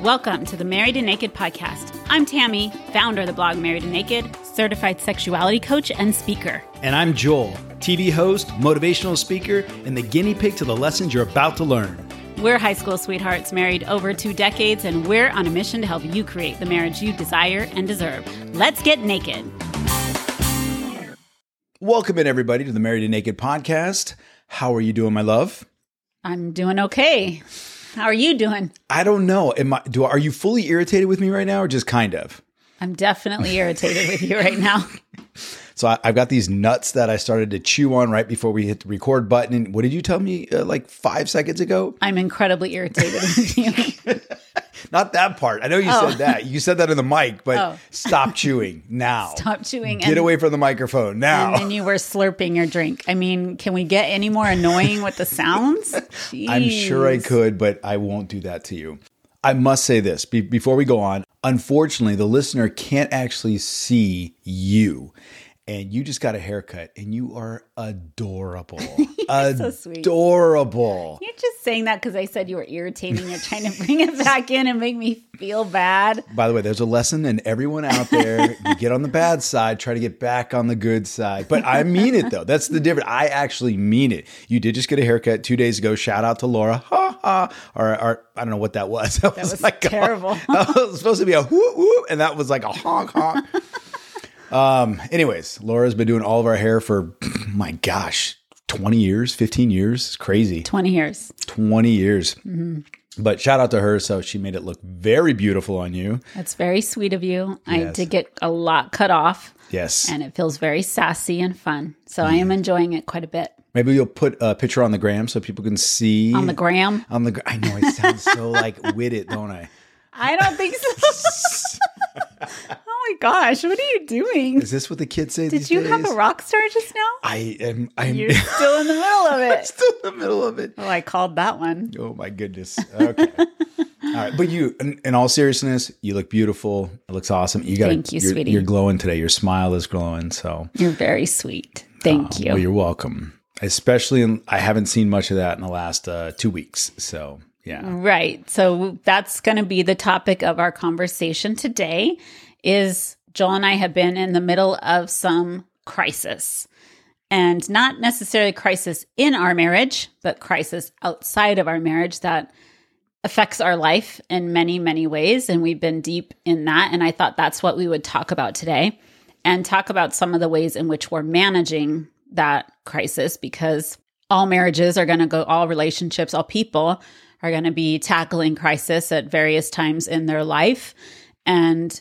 welcome to the Married and Naked podcast. I'm Tammy, founder of the blog Married and Naked, certified sexuality coach and speaker. And I'm Joel, TV host, motivational speaker, and the guinea pig to the lessons you're about to learn. We're high school sweethearts married over two decades, and we're on a mission to help you create the marriage you desire and deserve. Let's get naked. Welcome in, everybody, to the Married and Naked podcast. How are you doing, my love? I'm doing okay. How are you doing? I don't know. Am I? Do are you fully irritated with me right now, or just kind of? I'm definitely irritated with you right now. So I, have got these nuts that I started to chew on right before we hit the record button. And what did you tell me uh, like five seconds ago? I'm incredibly irritated with you. Not that part. I know you oh. said that. You said that in the mic, but oh. stop chewing now. Stop chewing. Get and, away from the microphone now. And then you were slurping your drink. I mean, can we get any more annoying with the sounds? I'm sure I could, but I won't do that to you. I must say this be- before we go on. Unfortunately, the listener can't actually see you and you just got a haircut and you are adorable. adorable. So You're just saying that because I said you were irritating. You're trying to bring it back in and make me feel bad. By the way, there's a lesson, and everyone out there, you get on the bad side, try to get back on the good side. But I mean it though. That's the difference. I actually mean it. You did just get a haircut two days ago. Shout out to Laura. Ha ha. Or, or I don't know what that was. That, that was, was, like terrible. A, that was supposed to be a whoop whoop, and that was like a honk honk. Um, anyways, Laura's been doing all of our hair for my gosh, 20 years, 15 years. It's crazy. 20 years. 20 years. Mm-hmm. But shout out to her. So she made it look very beautiful on you. That's very sweet of you. Yes. I did get a lot cut off. Yes. And it feels very sassy and fun. So I am enjoying it quite a bit. Maybe you'll put a picture on the gram so people can see. On the gram? On the I know it sounds so like with it, don't I? I don't think so. my gosh, what are you doing? Is this what the kids say? Did you days? have a rock star just now? I am. I'm You're still in the middle of it. still in the middle of it. Oh, I called that one. Oh my goodness. Okay. all right, but you, in, in, all seriousness, you look beautiful. It looks awesome. You got. Thank you, you're, sweetie. You're glowing today. Your smile is glowing. So you're very sweet. Thank uh, you. Well, you're welcome. Especially, in, I haven't seen much of that in the last uh, two weeks. So yeah. Right. So that's going to be the topic of our conversation today. Is Joel and I have been in the middle of some crisis. And not necessarily crisis in our marriage, but crisis outside of our marriage that affects our life in many, many ways. And we've been deep in that. And I thought that's what we would talk about today and talk about some of the ways in which we're managing that crisis because all marriages are going to go, all relationships, all people are going to be tackling crisis at various times in their life. And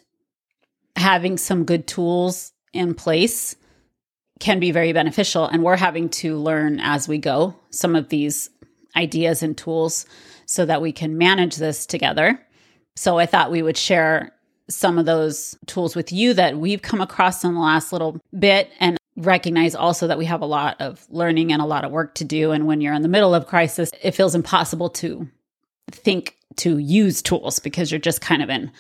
having some good tools in place can be very beneficial. And we're having to learn as we go some of these ideas and tools so that we can manage this together. So I thought we would share some of those tools with you that we've come across in the last little bit and recognize also that we have a lot of learning and a lot of work to do. And when you're in the middle of crisis, it feels impossible to think to use tools because you're just kind of in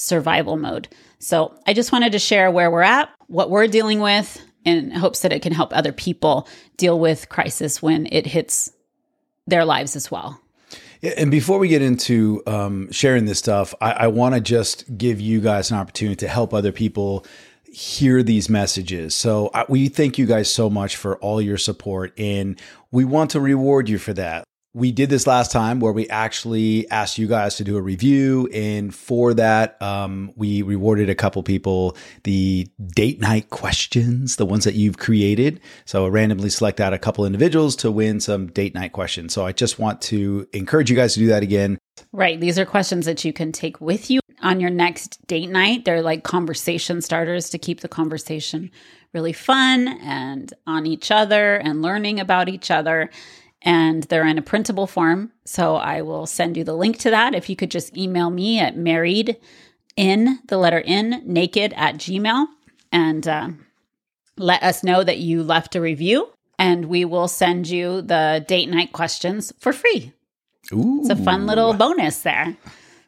survival mode. So I just wanted to share where we're at, what we're dealing with, in hopes that it can help other people deal with crisis when it hits their lives as well. And before we get into um, sharing this stuff, I, I want to just give you guys an opportunity to help other people hear these messages. So uh, we thank you guys so much for all your support, and we want to reward you for that. We did this last time where we actually asked you guys to do a review. And for that, um, we rewarded a couple people the date night questions, the ones that you've created. So I randomly select out a couple individuals to win some date night questions. So I just want to encourage you guys to do that again. Right. These are questions that you can take with you on your next date night. They're like conversation starters to keep the conversation really fun and on each other and learning about each other and they're in a printable form. So I will send you the link to that. If you could just email me at married in the letter in naked at gmail and uh, let us know that you left a review and we will send you the date night questions for free. Ooh. It's a fun little bonus there.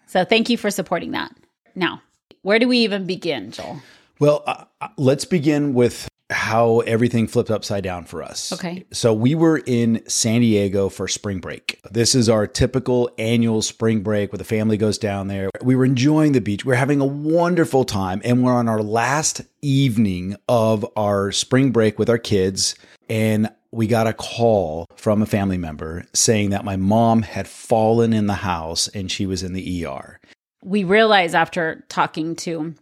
So thank you for supporting that. Now, where do we even begin, Joel? Well, uh, uh let's begin with how everything flipped upside down for us. Okay. So we were in San Diego for spring break. This is our typical annual spring break where the family goes down there. We were enjoying the beach. We are having a wonderful time. And we're on our last evening of our spring break with our kids. And we got a call from a family member saying that my mom had fallen in the house and she was in the ER. We realize after talking to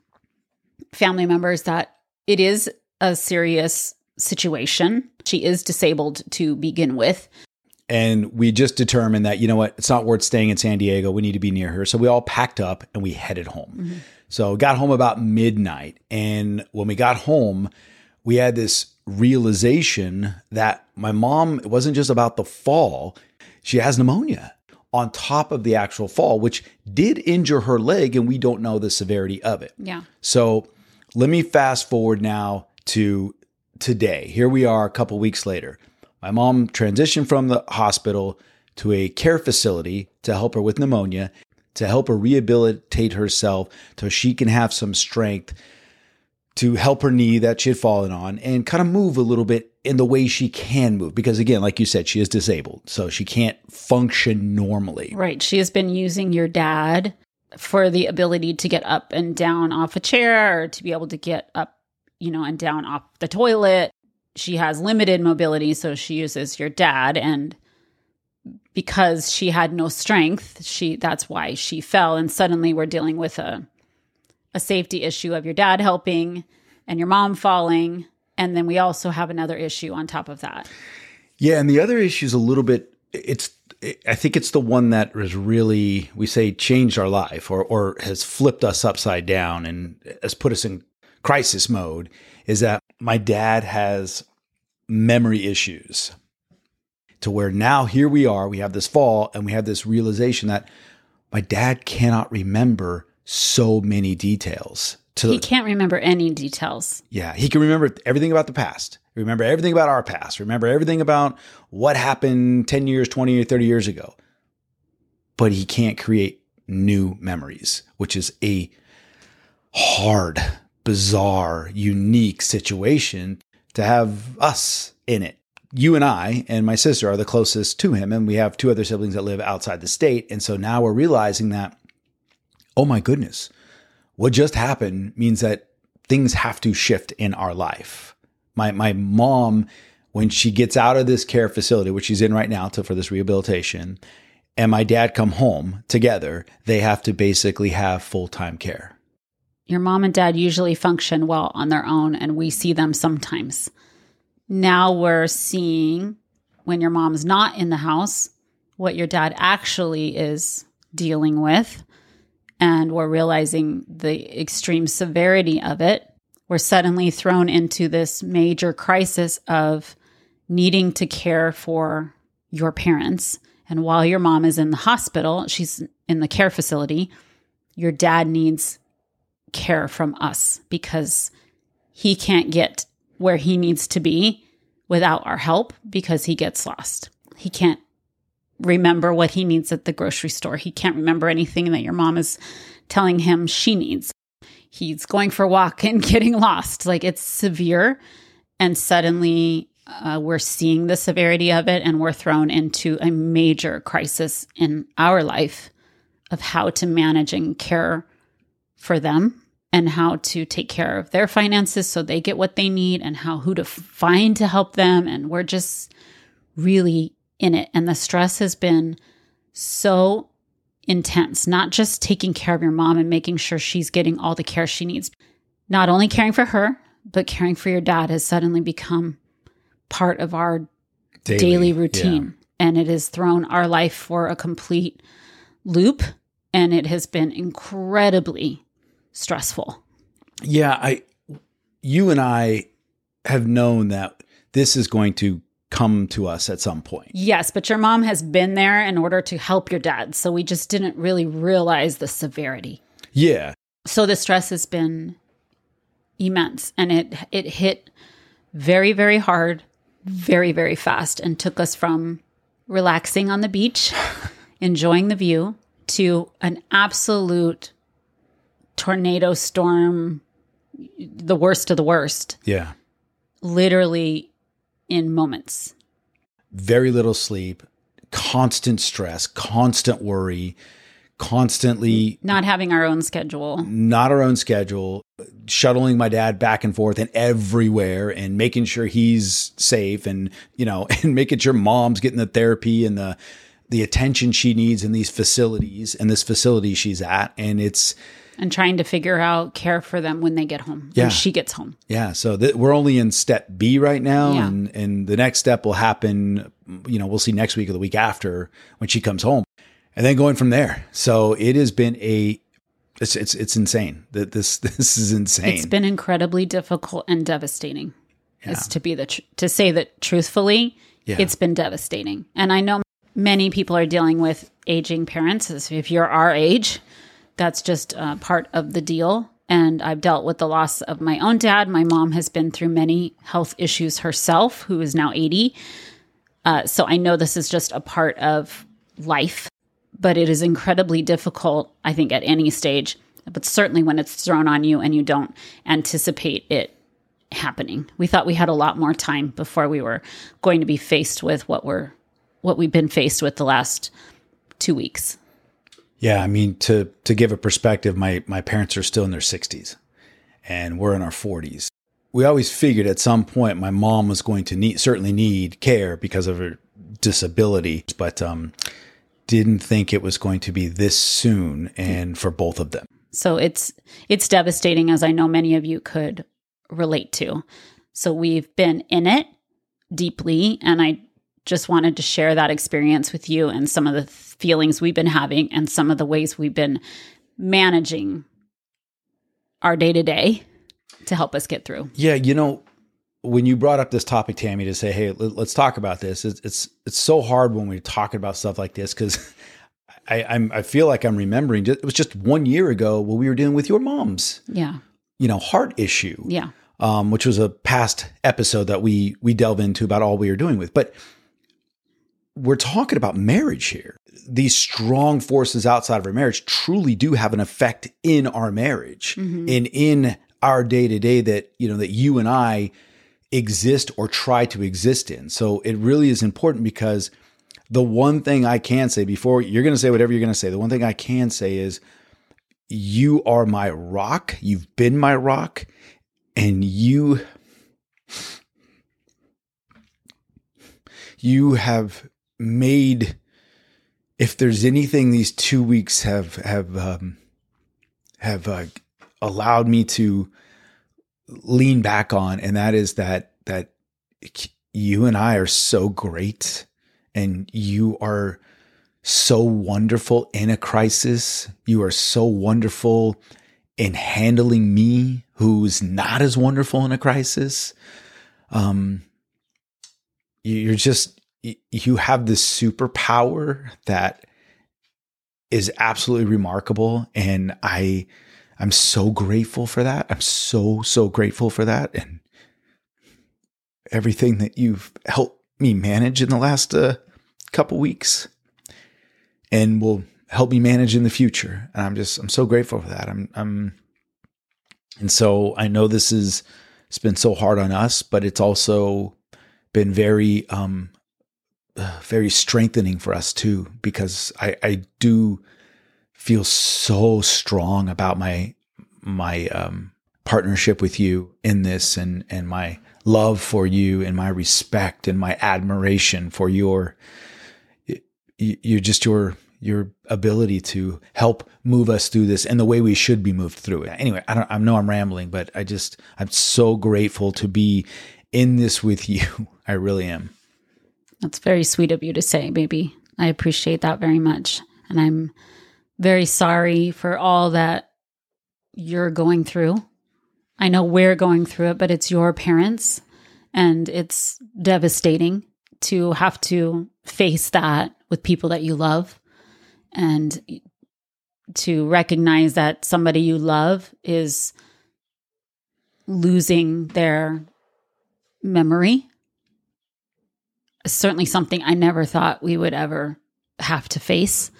family members that it is a serious situation. She is disabled to begin with. And we just determined that, you know what, it's not worth staying in San Diego. We need to be near her. So we all packed up and we headed home. Mm-hmm. So got home about midnight. And when we got home, we had this realization that my mom, it wasn't just about the fall, she has pneumonia on top of the actual fall, which did injure her leg. And we don't know the severity of it. Yeah. So let me fast forward now to today. Here we are a couple weeks later. My mom transitioned from the hospital to a care facility to help her with pneumonia, to help her rehabilitate herself so she can have some strength to help her knee that she had fallen on and kind of move a little bit in the way she can move. Because again, like you said, she is disabled, so she can't function normally. Right. She has been using your dad for the ability to get up and down off a chair or to be able to get up you know, and down off the toilet. She has limited mobility, so she uses your dad and because she had no strength, she that's why she fell and suddenly we're dealing with a a safety issue of your dad helping and your mom falling and then we also have another issue on top of that. Yeah, and the other issue is a little bit it's I think it's the one that has really we say changed our life or or has flipped us upside down and has put us in crisis mode is that my dad has memory issues to where now here we are, we have this fall and we have this realization that my dad cannot remember so many details. To, he can't remember any details. Yeah, he can remember everything about the past. Remember everything about our past. Remember everything about what happened 10 years, 20 or 30 years ago. But he can't create new memories, which is a hard bizarre, unique situation to have us in it. You and I and my sister are the closest to him, and we have two other siblings that live outside the state. And so now we're realizing that, oh my goodness, what just happened means that things have to shift in our life. My my mom, when she gets out of this care facility, which she's in right now to, for this rehabilitation, and my dad come home together, they have to basically have full time care your mom and dad usually function well on their own, and we see them sometimes. Now we're seeing when your mom's not in the house what your dad actually is dealing with. And we're realizing the extreme severity of it. We're suddenly thrown into this major crisis of needing to care for your parents. And while your mom is in the hospital, she's in the care facility, your dad needs care from us because he can't get where he needs to be without our help because he gets lost. He can't remember what he needs at the grocery store. He can't remember anything that your mom is telling him she needs. He's going for a walk and getting lost. Like it's severe. And suddenly uh, we're seeing the severity of it and we're thrown into a major crisis in our life of how to manage and care for them and how to take care of their finances so they get what they need and how who to find to help them. And we're just really in it. And the stress has been so intense not just taking care of your mom and making sure she's getting all the care she needs. Not only caring for her but caring for your dad has suddenly become part of our daily, daily routine. Yeah. and it has thrown our life for a complete loop. And it has been incredibly stressful. Yeah, I you and I have known that this is going to come to us at some point. Yes, but your mom has been there in order to help your dad, so we just didn't really realize the severity. Yeah. So the stress has been immense and it it hit very very hard, very very fast and took us from relaxing on the beach, enjoying the view to an absolute tornado storm, the worst of the worst. Yeah. literally in moments. Very little sleep, constant stress, constant worry, constantly not having our own schedule, not our own schedule, shuttling my dad back and forth and everywhere and making sure he's safe and, you know, and making sure mom's getting the therapy and the, the attention she needs in these facilities and this facility she's at. And it's, and trying to figure out care for them when they get home. Yeah. When she gets home. Yeah. So th- we're only in step B right now. Yeah. And, and the next step will happen, you know, we'll see next week or the week after when she comes home and then going from there. So it has been a, it's, it's, it's insane that this, this is insane. It's been incredibly difficult and devastating. Yeah. Is to be the, tr- to say that truthfully, Yeah. it's been devastating. And I know many people are dealing with aging parents. If you're our age, that's just uh, part of the deal. And I've dealt with the loss of my own dad. My mom has been through many health issues herself, who is now 80. Uh, so I know this is just a part of life, but it is incredibly difficult, I think, at any stage, but certainly when it's thrown on you and you don't anticipate it happening. We thought we had a lot more time before we were going to be faced with what we're what we've been faced with the last two weeks. Yeah, I mean to to give a perspective, my my parents are still in their 60s and we're in our 40s. We always figured at some point my mom was going to need certainly need care because of her disability, but um didn't think it was going to be this soon and for both of them. So it's it's devastating as I know many of you could relate to. So we've been in it deeply and I just wanted to share that experience with you and some of the feelings we've been having and some of the ways we've been managing our day to day to help us get through. Yeah, you know, when you brought up this topic, Tammy, to say, "Hey, let, us talk about this," it's, it's it's so hard when we're talking about stuff like this because I I'm, I feel like I'm remembering. It was just one year ago when we were dealing with your mom's, Yeah. you know, heart issue, Yeah. um, which was a past episode that we we delve into about all we were doing with, but. We're talking about marriage here. These strong forces outside of our marriage truly do have an effect in our marriage mm-hmm. and in our day to day that, you know, that you and I exist or try to exist in. So it really is important because the one thing I can say before you're going to say whatever you're going to say, the one thing I can say is you are my rock. You've been my rock and you you have made if there's anything these 2 weeks have have um have uh, allowed me to lean back on and that is that that you and I are so great and you are so wonderful in a crisis. You are so wonderful in handling me who's not as wonderful in a crisis. Um you're just you have this superpower that is absolutely remarkable and i i'm so grateful for that. I'm so so grateful for that and everything that you've helped me manage in the last uh, couple weeks and will help me manage in the future and i'm just i'm so grateful for that. I'm i'm and so i know this is it's been so hard on us but it's also been very um very strengthening for us too because i i do feel so strong about my my um partnership with you in this and and my love for you and my respect and my admiration for your you're just your your ability to help move us through this and the way we should be moved through it. Anyway, I don't I know I'm rambling, but I just I'm so grateful to be in this with you. I really am. That's very sweet of you to say, baby. I appreciate that very much. And I'm very sorry for all that you're going through. I know we're going through it, but it's your parents and it's devastating to have to face that with people that you love and to recognize that somebody you love is losing their memory certainly something I never thought we would ever have to face.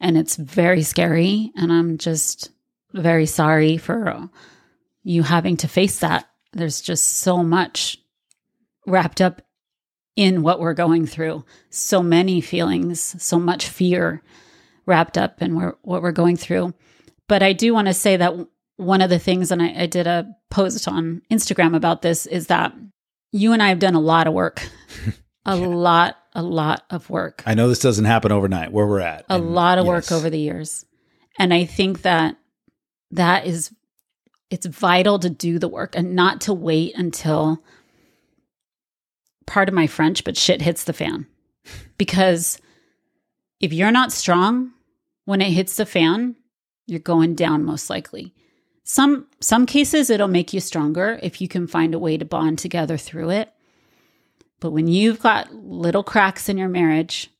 And it's very scary. And I'm just very sorry for you having to face that. There's just so much wrapped up in what we're going through. So many feelings, so much fear wrapped up in what we're going through. But I do want to say that one of the things, and I, I did a post on Instagram about this, is that you and I have done a lot of work, a yeah. lot, a lot of work. I know this doesn't happen overnight where we're at. A and lot of yes. work over the years. And I think that that is, it's vital to do the work and not to wait until part of my French, but shit hits the fan. Because if you're not strong when it hits the fan, you're going down most likely. Some some cases it'll make you stronger if you can find a way to bond together through it. But when you've got little cracks in your marriage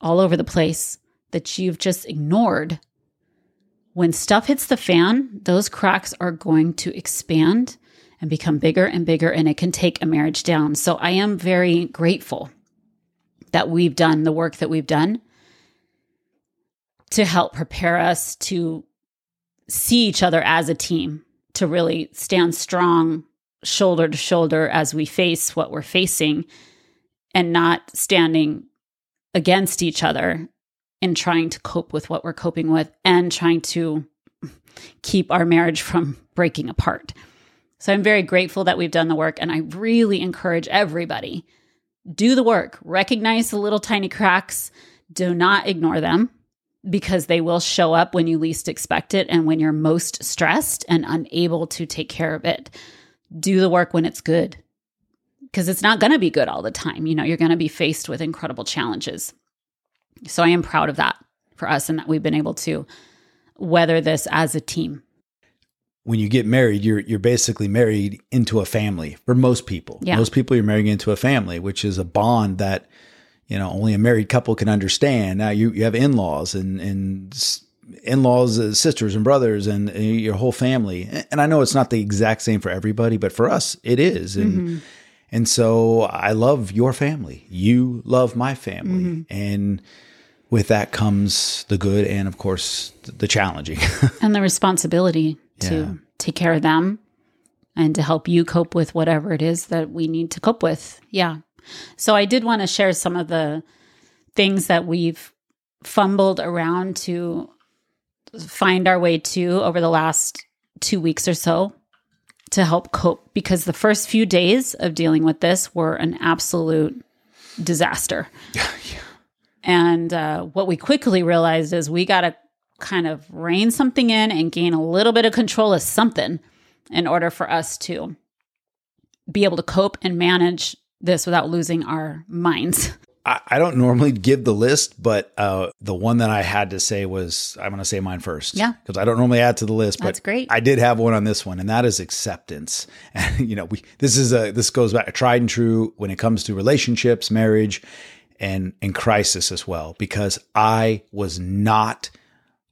all over the place that you've just ignored, when stuff hits the fan, those cracks are going to expand and become bigger and bigger, and it can take a marriage down. So I am very grateful that we've done the work that we've done to help prepare us to see each other as a team, to really stand strong shoulder to shoulder as we face what we're facing and not standing against each other in trying to cope with what we're coping with and trying to keep our marriage from breaking apart. So I'm very grateful that we've done the work and I really encourage everybody do the work, recognize the little tiny cracks, do not ignore them because they will show up when you least expect it and when you're most stressed and unable to take care of it. Do the work when it's good because it's not going to be good all the time. You know, you're going to be faced with incredible challenges. So I am proud of that for us and that we've been able to weather this as a team when you get married, you're you're basically married into a family for most people. Yeah. Most people you're marrying into a family, which is a bond that you know only a married couple can understand. Now you you have in laws and and in laws, uh, sisters and brothers, and, and, your whole family. And I know it's not the exact same for everybody, but for us, it is. And mm-hmm. and so I love your family. You love my family, mm-hmm. and with that comes the good and of course the challenging and the responsibility to yeah. take care of them and to help you cope with whatever it is that we need to cope with. Yeah. So I did want to share some of the things that we've fumbled around to find our way to over the last two weeks or so to help cope because the first few days of dealing with this were an absolute disaster. yeah. And uh, what we quickly realized is we got to kind of rein something in and gain a little bit of control of something in order for us to be able to cope and manage this without losing our minds. I, I don't normally give the list, but uh, the one that I had to say was I'm going to say mine first. Yeah, because I don't normally add to the list, but That's great. I did have one on this one, and that is acceptance. And you know, we this is a this goes back tried and true when it comes to relationships, marriage, and and crisis as well. Because I was not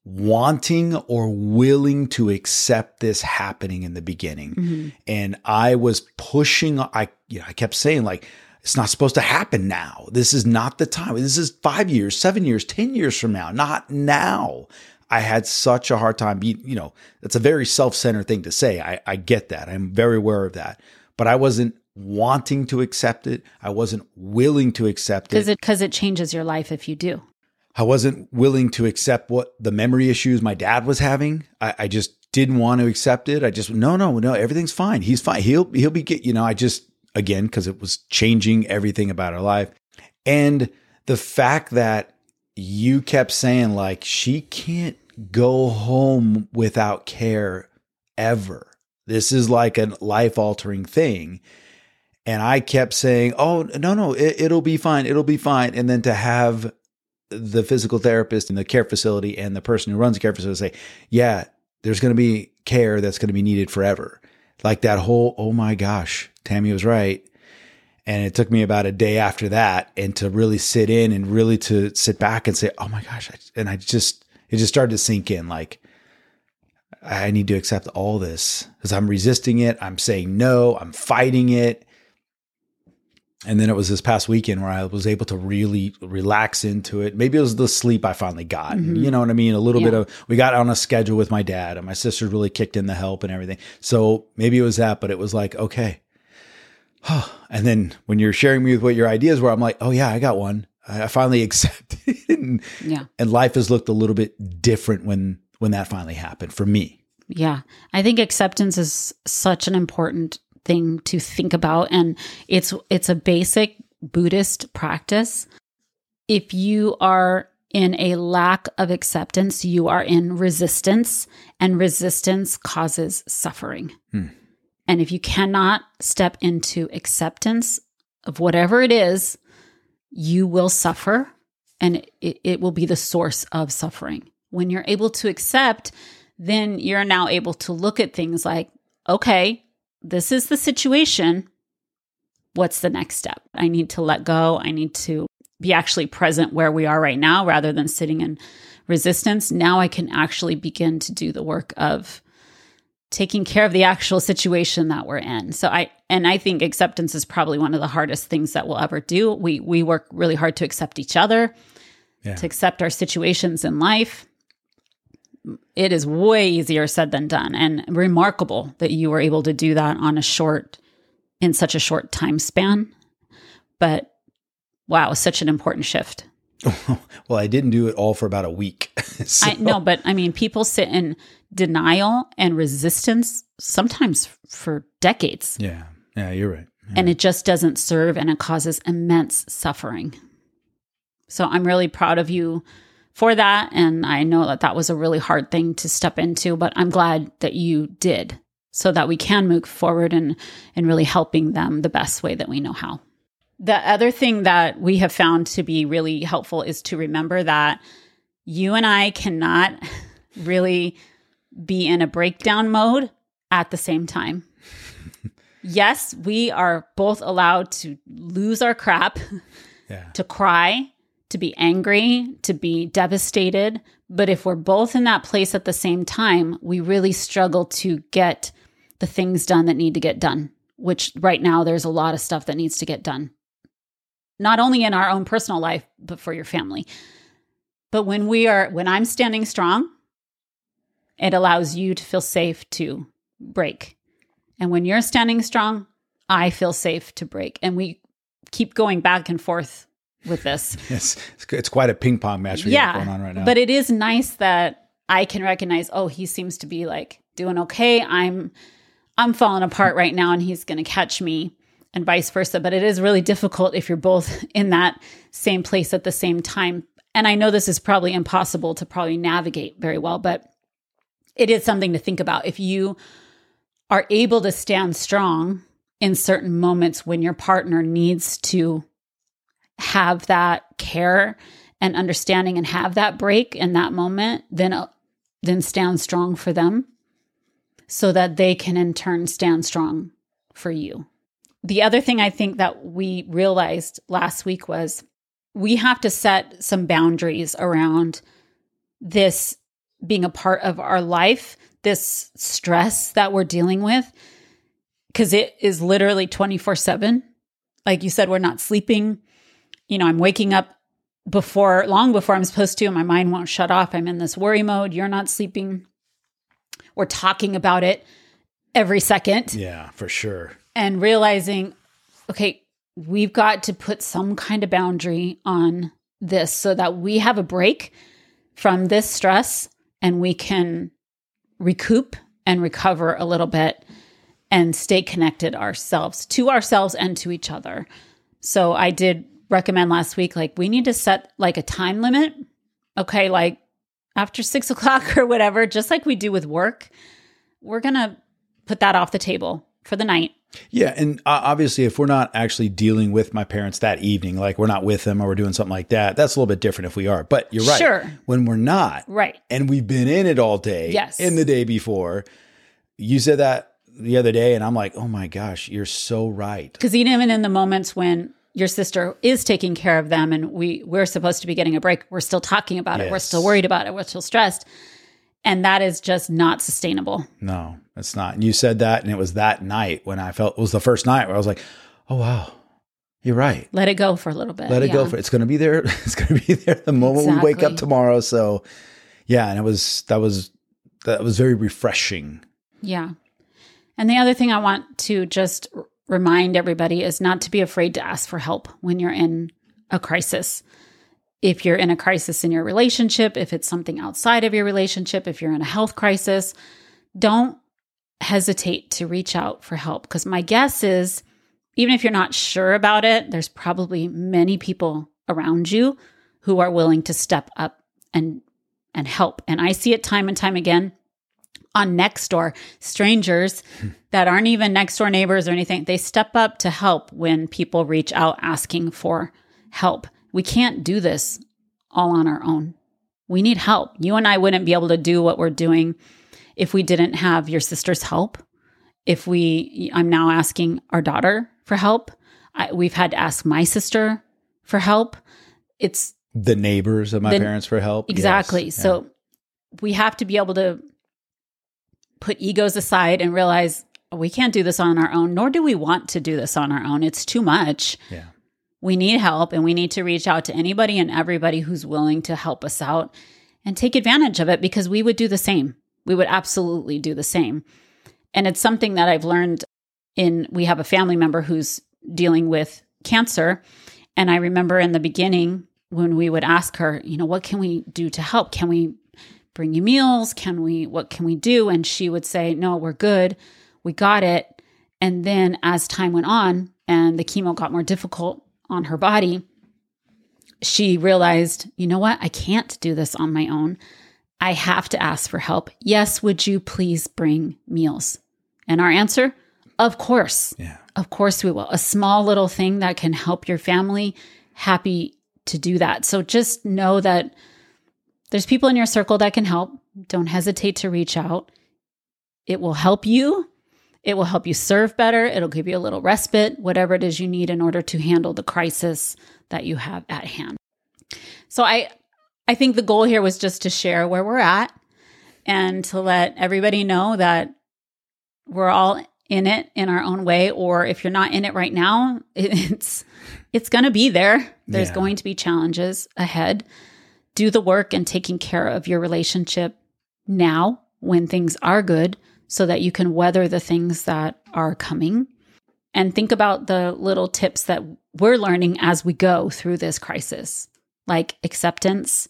wanting or willing to accept this happening in the beginning. Mm-hmm. And I was pushing, I, you know, I kept saying like, it's not supposed to happen now. This is not the time. This is five years, seven years, 10 years from now, not now. I had such a hard time being, you know, that's a very self-centered thing to say. I, I get that. I'm very aware of that, but I wasn't wanting to accept it. I wasn't willing to accept it. Cause it, it changes your life if you do. I wasn't willing to accept what the memory issues my dad was having. I, I just didn't want to accept it. I just no, no, no. Everything's fine. He's fine. He'll he'll be get. You know, I just again because it was changing everything about her life, and the fact that you kept saying like she can't go home without care ever. This is like a life altering thing. And I kept saying, "Oh no, no, it, will be fine. It'll be fine." And then to have the physical therapist in the care facility and the person who runs the care facility say, yeah, there's going to be care that's going to be needed forever. Like that whole, oh my gosh, Tammy was right. And it took me about a day after that and to really sit in and really to sit back and say, oh my gosh. And I just, it just started to sink in like, I need to accept all this because I'm resisting it. I'm saying no. I'm fighting it and then it was this past weekend where I was able to really relax into it. Maybe it was the sleep I finally got. Mm-hmm. You know what I mean? A little yeah. bit of we got on a schedule with my dad, and my sister really kicked in the help and everything. So maybe it was that, but it was like, okay, and then when you're sharing me with what your ideas were, I'm like, oh yeah, I got one. I finally accepted, and, Yeah. and life has looked a little bit different when when that finally happened for me. Yeah. I think acceptance is such an important thing to think about and it's it's a basic Buddhist practice. If you are in a lack of acceptance, you are in resistance and resistance causes suffering. Hmm. And if you cannot step into acceptance of whatever it is, you will suffer and it, it will be the source of suffering. When you're able to accept, then you're now able to look at things like, okay, this is the situation. What's the next step? I need to let go. I need to be actually present where we are right now rather than sitting in resistance. Now I can actually begin to do the work of taking care of the actual situation that we're in. So I and I think acceptance is probably one of the hardest things that we'll ever do. We we work really hard to accept each other, Yeah. to accept our situations in life. It is way easier said than done and remarkable that you were able to do that on a short in such a short time span. But wow, such an important shift. well, I didn't do it all for about a week. So- I no, but I mean, people sit in denial and resistance sometimes for decades, Yeah. Yeah, you're right. and it just doesn't serve and it causes immense suffering. So I'm really proud of you for that. And I know that that was a really hard thing to step into, but I'm glad that you did so that we can move forward and, and really helping them the best way that we know how. The other thing that we have found to be really helpful is to remember that you and I cannot really be in a breakdown mode at the same time. yes, we are both allowed to lose our crap, Yeah. to cry, to be angry, to be devastated. But if we're both in that place at the same time, we really struggle to get the things done that need to get done, which right now there's a lot of stuff that needs to get done. Not only in our own personal life, but for your family. But when we are, when I'm standing strong, it allows you to feel safe to break. And when you're standing strong, I feel safe to break. And we keep going back and forth with this. It's, it's quite a ping pong match yeah. going on right now. But it is nice that I can recognize, oh, he seems to be like doing okay. I'm I'm falling apart right now and he's going to catch me and vice versa. But it is really difficult if you're both in that same place at the same time. And I know this is probably impossible to probably navigate very well, but it is something to think about. If you are able to stand strong in certain moments when your partner needs to have that care and understanding and have that break in that moment, then uh, then stand strong for them so that they can in turn stand strong for you. The other thing I think that we realized last week was we have to set some boundaries around this being a part of our life, this stress that we're dealing with, because it is literally 24 7. Like you said, we're not sleeping. You know, I'm waking up before, long before I'm supposed to, and my mind won't shut off. I'm in this worry mode. You're not sleeping. We're talking about it every second yeah, for sure. and realizing, okay, we've got to put some kind of boundary on this so that we have a break from this stress and we can recoup and recover a little bit and stay connected ourselves to ourselves and to each other. So I did recommend last week, like we need to set like a time limit. Okay, like after six o'clock or whatever, just like we do with work, we're gonna put that off the table for the night. Yeah, and uh, obviously, if we're not actually dealing with my parents that evening, like we're not with them or we're doing something like that, that's a little bit different if we are. But you're right. Sure. When we're not, Right. and we've been in it all day, Yes. in the day before, you said that the other day, and I'm like, oh my gosh, you're so right. Because even in the moments when your sister is taking care of them and we we're supposed to be getting a break, we're still talking about it. We're still worried about it. We're still stressed. And that is just not sustainable. No, it's not. And you said that, and it was that night when I felt it was the first night where I was like, oh wow, you're right. Let it go for a little bit. Let it go for it's going to be there. It's going to be there the moment we wake up tomorrow. So, yeah, and it was that was that was very refreshing. Yeah. And the other thing I want to just remind everybody is not to be afraid to ask for help when you're in a crisis. If you're in a crisis in your relationship, if it's something outside of your relationship, if you're in a health crisis, don't hesitate to reach out for help. Because my guess is, even if you're not sure about it, there's probably many people around you who are willing to step up and and help. And I see it time and time again on Nextdoor strangers that aren't even next door neighbors or anything, they step up to help when people reach out asking for help. We can't do this all on our own. We need help. You and I wouldn't be able to do what we're doing if we didn't have your sister's help. If we, I'm now asking our daughter for help. I, we've had to ask my sister for help. It's the neighbors of my The- parents for help. Exactly. Yes. So we have to be able to put egos aside and realize we can't do this on our own, nor do we want to do this on our own. It's too much. yeah. We need help and we need to reach out to anybody and everybody who's willing to help us out and take advantage of it because we would do the same. We would absolutely do the same. And it's something that I've learned in we have a family member who's dealing with cancer and I remember in the beginning when we would ask her, you know, what can we do to help? Can we bring you meals? Can we what can we do? And she would say, "No, we're good. We got it." And then as time went on and the chemo got more difficult on her body, she realized, you know what? I can't do this on my own. I have to ask for help. Yes, would you please bring meals? And our answer, of course. Yeah. Of course we will. A small little thing that can help your family, happy to do that. So just know that there's people in your circle that can help. Don't hesitate to reach out. It will help you. It will help you serve better. It'll give you a little respite, whatever it is you need in order to handle the crisis that you have at hand. So I I think the goal here was just to share where we're at and to let everybody know that we're all in it in our own way or if you're not in it right now, it's it's going to be there. There's Yeah. going to be challenges ahead. Do the work and taking care of your relationship now when things are good so that you can weather the things that are coming. And think about the little tips that we're learning as we go through this crisis, like acceptance,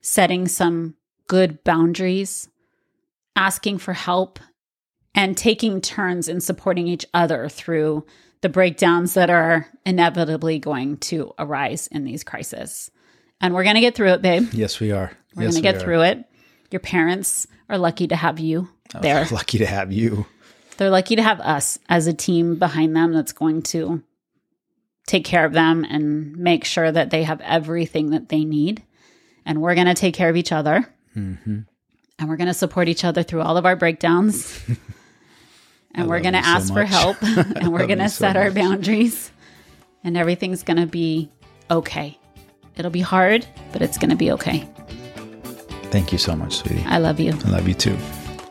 setting some good boundaries, asking for help, and taking turns in supporting each other through the breakdowns that are inevitably going to arise in these crises. And we're going to get through it, babe. Yes, we are. We're yes, going to get through it. Your parents are lucky to have you there. Lucky to have you. They're lucky to have us as a team behind them that's going to take care of them and make sure that they have everything that they need. And we're going to take care of each other. Mm-hmm. And we're going to support each other through all of our breakdowns. and we're going to you so ask for help. and we're going to so set our boundaries. And everything's going to be okay. It'll be hard, but it's going to be okay. Thank you so much, sweetie. I love you. I love you too.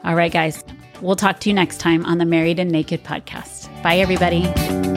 All right, guys. We'll talk to you next time on the Married and Naked podcast. Bye, everybody.